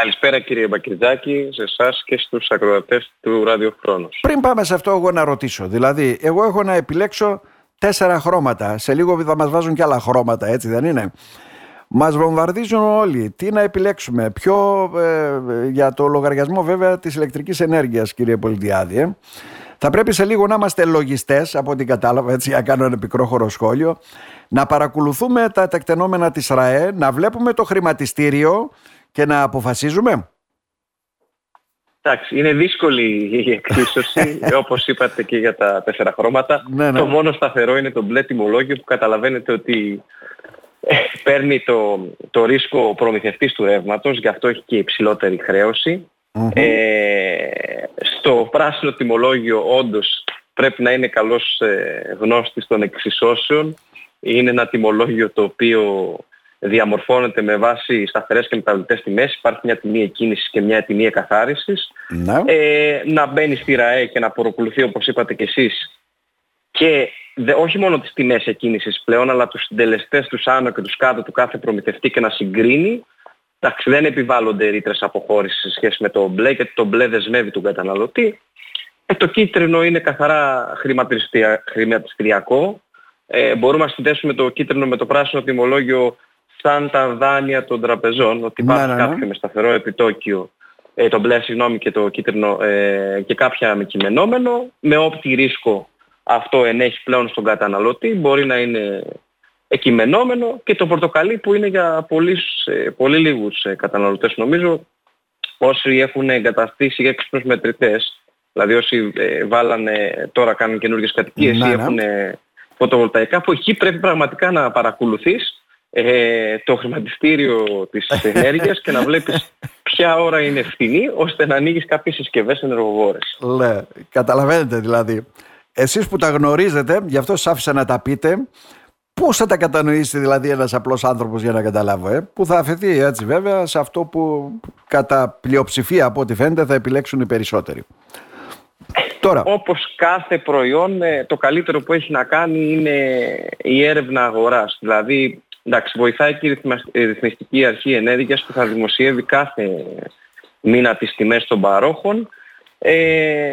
Καλησπέρα κύριε Μπακριτζάκη, σε εσάς και στους ακροατές του ραδιοφρόνους. Πριν πάμε σε αυτό εγώ να ρωτήσω, δηλαδή εγώ έχω να επιλέξω τέσσερα χρώματα, σε λίγο θα μας βάζουν και άλλα χρώματα έτσι δεν είναι; Μας βομβαρδίζουν όλοι. Τι να επιλέξουμε; Ποιο ε, για το λογαριασμό βέβαια της ηλεκτρικής ενέργειας κύριε Πολιτιάδη. Ε. Θα πρέπει σε λίγο να είμαστε λογιστές από ό,τι κατάλαβα έτσι για κάνω ένα πικρό σχόλιο. Να παρακολουθούμε τα τεκτενόμενα της ΡΑΕ, να βλέπουμε το χρηματιστήριο και να αποφασίζουμε. Εντάξει, είναι δύσκολη η εξίσωση, όπως είπατε και για τα τέσσερα χρώματα. Ναι, ναι. Το μόνο σταθερό είναι το μπλε τιμολόγιο που καταλαβαίνετε ότι ε, παίρνει το, το ρίσκο ο προμηθευτής του ρεύματος, γι' αυτό έχει και υψηλότερη Ε, στο πράσινο τιμολόγιο όντως πρέπει να είναι καλός ε, γνώστης των εξισώσεων. Είναι ένα τιμολόγιο το οποίο διαμορφώνεται με βάση σταθερές και μεταβλητές τιμές. Υπάρχει μια τιμή εκκίνησης και μια τιμή εκαθάρισης. Ναι. Ε, να μπαίνει στη ΡΑΕ και να παρακολουθεί όπως είπατε και εσείς και δε, όχι μόνο τις τιμές εκκίνησης πλέον αλλά τους συντελεστές τους άνω και τους κάτω του κάθε προμηθευτή και να συγκρίνει. Εντάξει, δεν επιβάλλονται ρήτρες αποχώρησης σε σχέση με το μπλε γιατί το μπλε δεσμεύει τον καταναλωτή. Ε, το κίτρινο είναι καθαρά χρηματιστηριακό. Ε, μπορούμε να συνδέσουμε το κίτρινο με το πράσινο τιμολόγιο σαν τα δάνεια των τραπεζών, ότι υπάρχει ναι, ναι. κάποιο με σταθερό επιτόκιο, ε, το μπλε συγγνώμη και το κίτρινο ε, και κάποια με κειμενόμενο, με όπτι ρίσκο αυτό ενέχει πλέον στον καταναλωτή, μπορεί να είναι εκειμενόμενο και το πορτοκαλί που είναι για πολύ, πολύ λίγους ε, καταναλωτές νομίζω όσοι έχουν εγκαταστήσει έξυπνους μετρητές δηλαδή όσοι ε, βάλανε τώρα κάνουν καινούργιες κατοικίες Ναι, ή ναι. έχουν ε, φωτοβολταϊκά που εκεί πρέπει πραγματικά να παρακολουθείς ε, το χρηματιστήριο της ενέργειας και να βλέπεις ποια ώρα είναι φθηνή ώστε να ανοίγεις κάποιες συσκευές ενεργοβόρες. Λέ, καταλαβαίνετε δηλαδή. Εσείς που τα γνωρίζετε, γι' αυτό σας άφησα να τα πείτε, πώς θα τα κατανοήσει δηλαδή ένας απλός άνθρωπος για να καταλάβω, ε; που θα αφαιθεί έτσι βέβαια σε αυτό που κατά πλειοψηφία από ό,τι φαίνεται θα επιλέξουν οι περισσότεροι. Τώρα, Όπως κάθε προϊόν, ε, το καλύτερο που έχει να κάνει είναι η έρευνα αγοράς. Δηλαδή, εντάξει, βοηθάει και η ρυθμα- η ρυθμιστική αρχή ενέργειας που θα δημοσιεύει κάθε μήνα τις τιμές των παρόχων. Ε,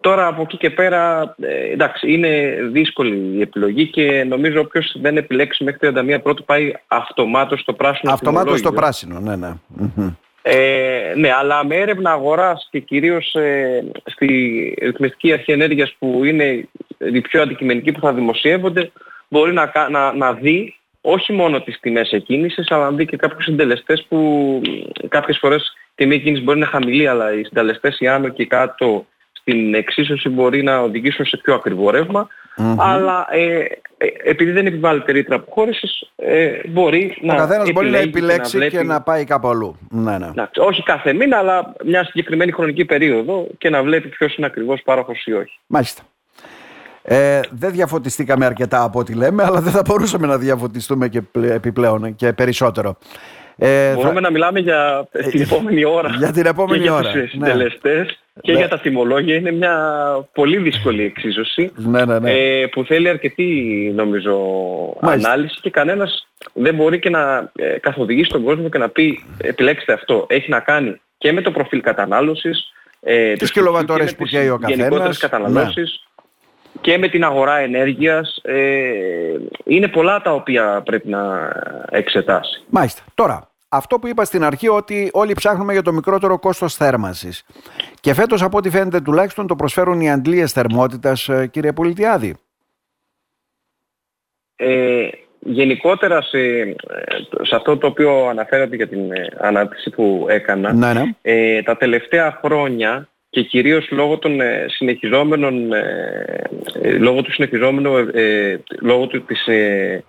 τώρα από εκεί και πέρα, ε, εντάξει, είναι δύσκολη η επιλογή και νομίζω όποιος δεν επιλέξει μέχρι 31 πρώτου πάει αυτομάτως στο πράσινο αυτομάτως το τιμολόγιο. πράσινο, ναι, ναι. Μμμ. Ε, ναι, αλλά με έρευνα αγοράς και κυρίως ε, στη ρυθμιστική αρχή ενέργειας που είναι οι πιο αντικειμενικοί που θα δημοσιεύονται μπορεί να, κα- να, να δει όχι μόνο τις τιμές εκκίνησης αλλά να δει και κάποιους συντελεστές που μ, κάποιες φορές η τιμή εκκίνησης μπορεί να είναι χαμηλή αλλά οι συντελεστές οι άνω και κάτω στην εξίσωση μπορεί να οδηγήσουν σε πιο ακριβό ρεύμα. Αλλά ε, ε, επειδή δεν επιβάλλεται ρήτρα αποχώρησης ε, μπορεί Ο να καθένας μπορεί να επιλέγει και επιλέξει και βλέπει- να πάει κάπου αλλού. Ναι, ναι. Εντάξει, όχι κάθε μήνα, αλλά μια συγκεκριμένη χρονική περίοδο και να βλέπει ποιος είναι ακριβώς πάροχος ή όχι. Μάλιστα. Ε, δεν διαφωτιστήκαμε αρκετά από ό,τι λέμε, αλλά δεν θα μπορούσαμε να διαφωτιστούμε και πλε- επιπλέον και περισσότερο. Ε, Μπορούμε θα- να μιλάμε για την επόμενη ώρα. για την επόμενη και για ώρα, τους ναι. συντελεστές και Ναι. για τα τιμολόγια. Είναι μια πολύ δύσκολη εξίσωση Ναι, ναι, ναι. ε, που θέλει αρκετή νομίζω Μάλιστα. ανάλυση και κανένας δεν μπορεί και να ε, καθοδηγήσει τον κόσμο και να πει επιλέξτε αυτό. Έχει να κάνει και με το προφίλ κατανάλωσης, ε, του σπιτιού κιλοβατώρες και με που τις καίει ο καθένας. γενικότερες καταναλώσεις και με την αγορά ενέργειας. Ε, είναι πολλά τα οποία πρέπει να εξετάσει. Μάλιστα. Τώρα, αυτό που είπα στην αρχή ότι όλοι ψάχνουμε για το μικρότερο κόστος θέρμανσης. Και φέτος από ό,τι φαίνεται τουλάχιστον το προσφέρουν οι αντλίες θερμότητας, ε, κύριε Πολιτιάδη. Ε, γενικότερα σε, σε αυτό το οποίο αναφέρατε για την ε, ανάπτυξη που έκανα, Ναι, ναι. ε, τα τελευταία χρόνια και κυρίως λόγω των ε, συνεχιζόμενων, ε, ε, λόγω του συνεχιζόμενου, ε, λόγω του, της, ε,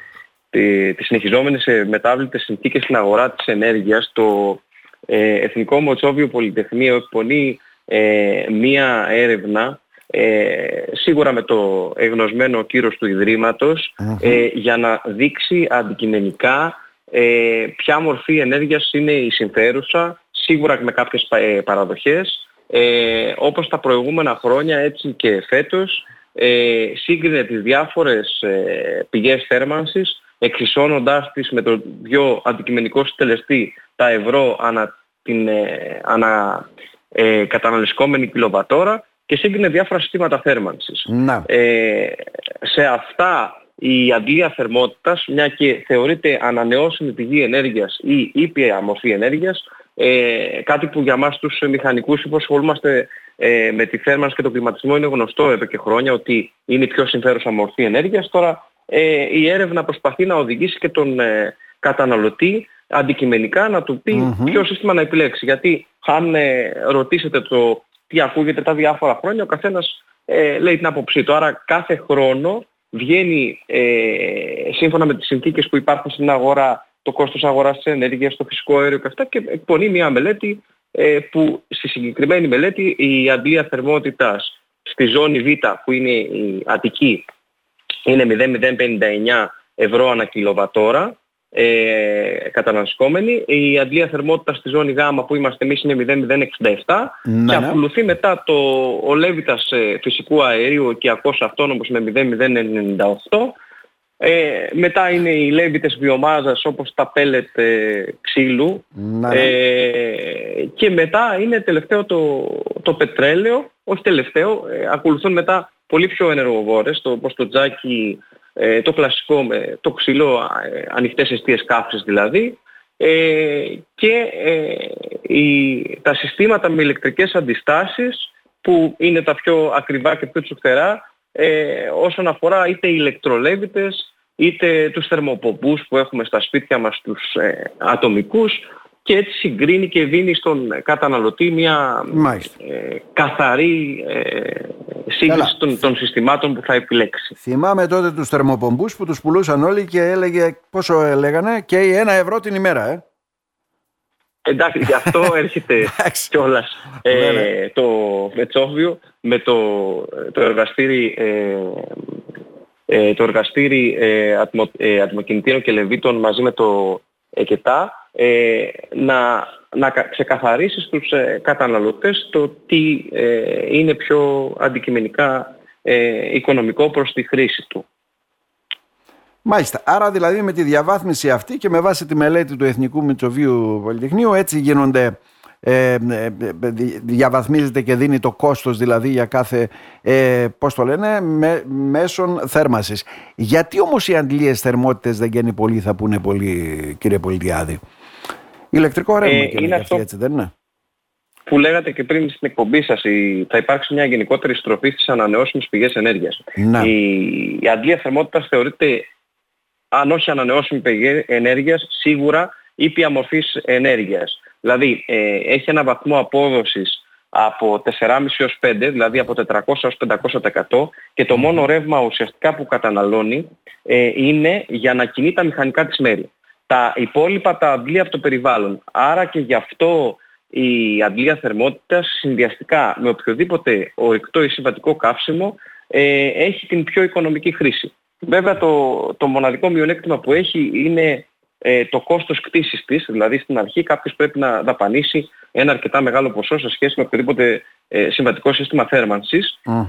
τη, της συνεχιζόμενης ε, μετάβλητες συνθήκες στην αγορά της ενέργειας, το ε, Εθνικό Μοτσόβιο Πολυτεχνείο εκπονεί ε, μία έρευνα ε, σίγουρα με το εγνωσμένο κύρος του Ιδρύματος ε, για να δείξει αντικειμενικά ε, ποια μορφή ενέργειας είναι η συμφέρουσα, σίγουρα με κάποιες πα- ε, παραδοχές, ε, όπως τα προηγούμενα χρόνια έτσι και φέτος ε, σύγκρινε τις διάφορες ε, πηγές θέρμανσης εξισώνοντάς τις με το πιο αντικειμενικό συντελεστή τα ευρώ ανά την ε, ανα, ε, κιλοβατόρα και σύγκρινε διάφορα συστήματα θέρμανσης. Ε, σε αυτά η αντλία θερμότητας, μια και θεωρείται ανανεώσιμη πηγή ενέργειας ή ήπια μορφή ενέργειας, ε, κάτι που για μας τους μηχανικούς που ασχολούμαστε ε, με τη θέρμανση και τον κλιματισμό είναι γνωστό εδώ και χρόνια ότι είναι η πιο συμφέρουσα μορφή ενέργειας. Τώρα ε, η έρευνα προσπαθεί να οδηγήσει και τον ε, καταναλωτή αντικειμενικά να του πει ποιο σύστημα να επιλέξει. Γιατί αν ε, ρωτήσετε το τι ακούγεται τα διάφορα χρόνια, ο καθένας ε, λέει την άποψή του. Άρα κάθε χρόνο βγαίνει σύμφωνα με τις συνθήκες που υπάρχουν στην αγορά το κόστος αγοράς της ενέργειας, το φυσικό αέριο και αυτά και εκπονεί μια μελέτη ε, που στη συγκεκριμένη μελέτη η αντλία θερμότητας στη ζώνη Β που είναι η Αττική είναι 0,059 ευρώ ανά κιλοβατόρα ε, καταναλσκόμενη. Η αντλία θερμότητας στη ζώνη Γ που είμαστε εμείς είναι 0,067 ναι, και ναι. ακολουθεί μετά το, ο Λέβητας ε, φυσικού αερίου οικιακός αυτόνομος με 0,098 ε, μετά είναι οι λέβητες βιομάζας όπως τα πέλετ ε, ξύλου ναι, ναι. ε, και μετά είναι τελευταίο το, το πετρέλαιο, όχι τελευταίο, ε, ακολουθούν μετά πολύ πιο ενεργοβόρες, το, όπως το τζάκι, ε, το κλασικό, με το ξύλο, ανοιχτές αιστείες κάψης δηλαδή και οι, τα συστήματα με ηλεκτρικές αντιστάσεις που είναι τα πιο ακριβά και πιο τσουφτερά ε, όσον αφορά είτε ηλεκτρολέβητες είτε τους θερμοπομπούς που έχουμε στα σπίτια μας τους ε, ατομικούς και έτσι συγκρίνει και δίνει στον καταναλωτή μια ε, καθαρή ε, σύγκριση των, των, συστημάτων που θα επιλέξει. Θυμάμαι τότε τους θερμοπομπούς που τους πουλούσαν όλοι και έλεγε πόσο έλεγανε και ένα ευρώ την ημέρα ε. Εντάξει, γι' αυτό έρχεται κιόλας ε, ναι, ναι. το Μετσόβιο με το, το εργαστήρι, ε, ε, το εργαστήρι ε, ατμο, ε, ατμοκινητήρων και λεβίτων μαζί με το ΕΚΕΤΑ ε, να, να ξεκαθαρίσει στους ε, καταναλωτές το τι είναι πιο αντικειμενικά οικονομικό προς τη χρήση του. Μάλιστα. Άρα δηλαδή με τη διαβάθμιση αυτή και με βάση τη μελέτη του Εθνικού Μητσοβίου Πολυτεχνείου έτσι γίνονται ε, ε διαβαθμίζεται και δίνει το κόστος δηλαδή για κάθε ε, πώς το λένε με, μέσων θέρμασης γιατί όμως οι αντλίες θερμότητες δεν γίνει πολύ θα πούνε πολύ κύριε Πολιτιάδη; Ηλεκτρικό ρεύμα ε, είναι αυτό έτσι δεν είναι; που λέγατε και πριν στην εκπομπή σας θα υπάρξει μια γενικότερη στροφή στις ανανεώσιμες πηγές ενέργειας. Η, η αντλία θερμότητας θεωρείται αν όχι ανανεώσιμη πηγή ενέργειας, σίγουρα ήπια μορφής ενέργειας. Δηλαδή ε, έχει ένα βαθμό απόδοσης από 4,5 έως 5, δηλαδή από 400 έως 500% και το μόνο ρεύμα ουσιαστικά που καταναλώνει ε, είναι για να κινεί τα μηχανικά της μέρη. Τα υπόλοιπα τα αντλεί από το περιβάλλον. Άρα και γι' αυτό η αντλία θερμότητας συνδυαστικά με οποιοδήποτε ορυκτό ή συμβατικό καύσιμο ε, έχει την πιο οικονομική χρήση. Βέβαια το, το μοναδικό μειονέκτημα που έχει είναι ε, το κόστος κτήσης της, δηλαδή στην αρχή κάποιος πρέπει να δαπανίσει ένα αρκετά μεγάλο ποσό σε σχέση με οποιοδήποτε ε, συμβατικό σύστημα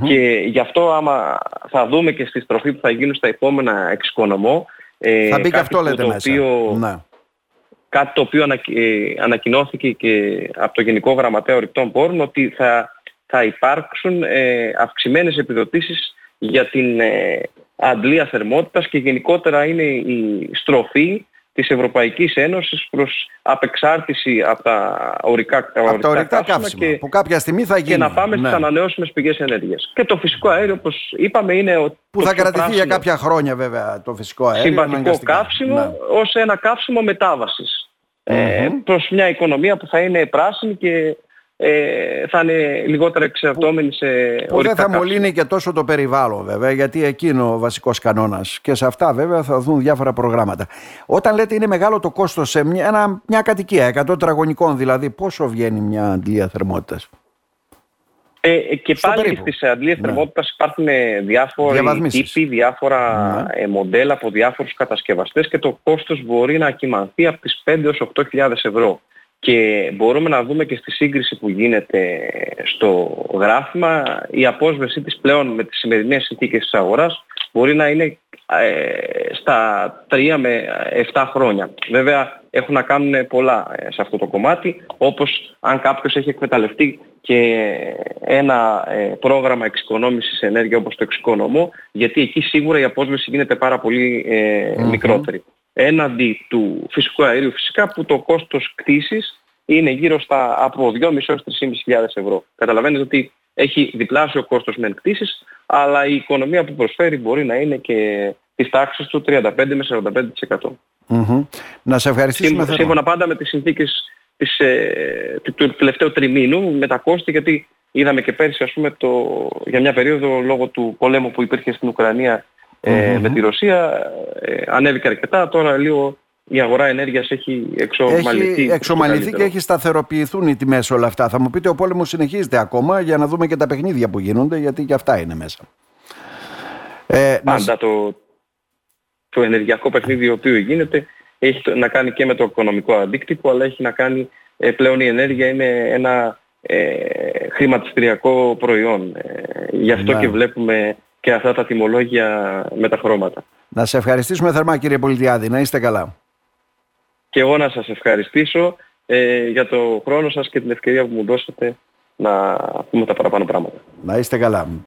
και γι' αυτό άμα θα δούμε και στη στροφή που θα γίνουν στα επόμενα εξοικονομώ ε, θα μπει και αυτό λέτε το οποίο, ναι. κάτι το οποίο ε, ανακοινώθηκε και από το Γενικό Γραμματέα Ορυκτών Πόρων ότι θα, θα υπάρξουν ε, αυξημένες επιδοτήσεις για την ε, αντλία θερμότητας και γενικότερα είναι η στροφή της Ευρωπαϊκής Ένωσης προς απεξάρτηση από τα ορικά, από τα ορικά καύσιμα, και, που κάποια στιγμή θα γίνει. Και να πάμε ναι. στις ανανεώσιμες πηγές ενέργειας. Και το φυσικό αέριο, όπως είπαμε, είναι... Ο, που θα κρατηθεί για κάποια χρόνια βέβαια το φυσικό αέριο. Συμβατικό καύσιμο ναι. ως ένα καύσιμο μετάβασης. Ε, προς μια οικονομία που θα είναι πράσινη και ε, θα είναι λιγότερο εξαρτώμενοι σε Που δεν θα μολύνει και τόσο το περιβάλλον βέβαια, γιατί εκεί είναι ο βασικός κανόνας. Και σε αυτά βέβαια θα δουν διάφορα προγράμματα. Όταν λέτε είναι μεγάλο το κόστος σε μια, ένα, μια κατοικία, 100 τετραγωνικών δηλαδή, πόσο βγαίνει μια αντλία θερμότητας; Ε, ε και πάλι περίπου. στις αντλίες ναι. θερμότητας υπάρχουν διάφοροι τύποι, διάφορα ναι. Ε, μοντέλα από διάφορους κατασκευαστές και το κόστος μπορεί να ακυμανθεί από τις 5 έως 8.000 ευρώ. Και μπορούμε να δούμε και στη σύγκριση που γίνεται στο γράφημα η απόσβεσή της πλέον με τις σημερινές συνθήκες της αγοράς μπορεί να είναι ε, στα 3 με 7 χρόνια. Βέβαια έχουν να κάνουν πολλά ε, σε αυτό το κομμάτι, όπως αν κάποιος έχει εκμεταλλευτεί και ένα ε, πρόγραμμα εξοικονόμησης ενέργεια όπως το εξοικονομώ, γιατί εκεί σίγουρα η απόσβεση γίνεται πάρα πολύ μικρότερη. Έναντι του φυσικού αερίου φυσικά που το κόστος κτήσης είναι γύρω στα από 2.500 έως 3.500 ευρώ. Καταλαβαίνετε ότι έχει διπλάσιο κόστος με κτήσεις, αλλά η οικονομία που προσφέρει μπορεί να είναι και της τάξης του 35 με 45%. Mm-hmm. Να σε ευχαριστήσουμε. Σύμφωνα, σύμφωνα πάντα με τις συνθήκες της, ε, του τελευταίου τριμήνου με τα κόστη γιατί είδαμε και πέρσι ας πούμε το, για μια περίοδο λόγω του πολέμου που υπήρχε στην Ουκρανία ε, με τη Ρωσία ε, ανέβηκε αρκετά τώρα λίγο η αγορά ενέργειας έχει εξομαλυθεί. Έχει εξομαλυθεί και έχει σταθεροποιηθούν οι τιμές όλα αυτά. Θα μου πείτε ο πόλεμος συνεχίζεται ακόμα; Για να δούμε και τα παιχνίδια που γίνονται γιατί και αυτά είναι μέσα. Ε, Πάντα το, το ενεργειακό παιχνίδι το οποίο γίνεται έχει να κάνει και με το οικονομικό αντίκτυπο αλλά έχει να κάνει ε, πλέον η ενέργεια είναι ένα ε, χρηματιστηριακό προϊόν. Ε, γι' αυτό ναι. και βλέπουμε και αυτά τα τιμολόγια με τα χρώματα. Να σε ευχαριστήσουμε θερμά κύριε Πολιτιάδη. Να είστε καλά και εγώ να σας ευχαριστήσω ε, για το χρόνο σας και την ευκαιρία που μου δώσατε να πούμε τα παραπάνω πράγματα. Να είστε καλά.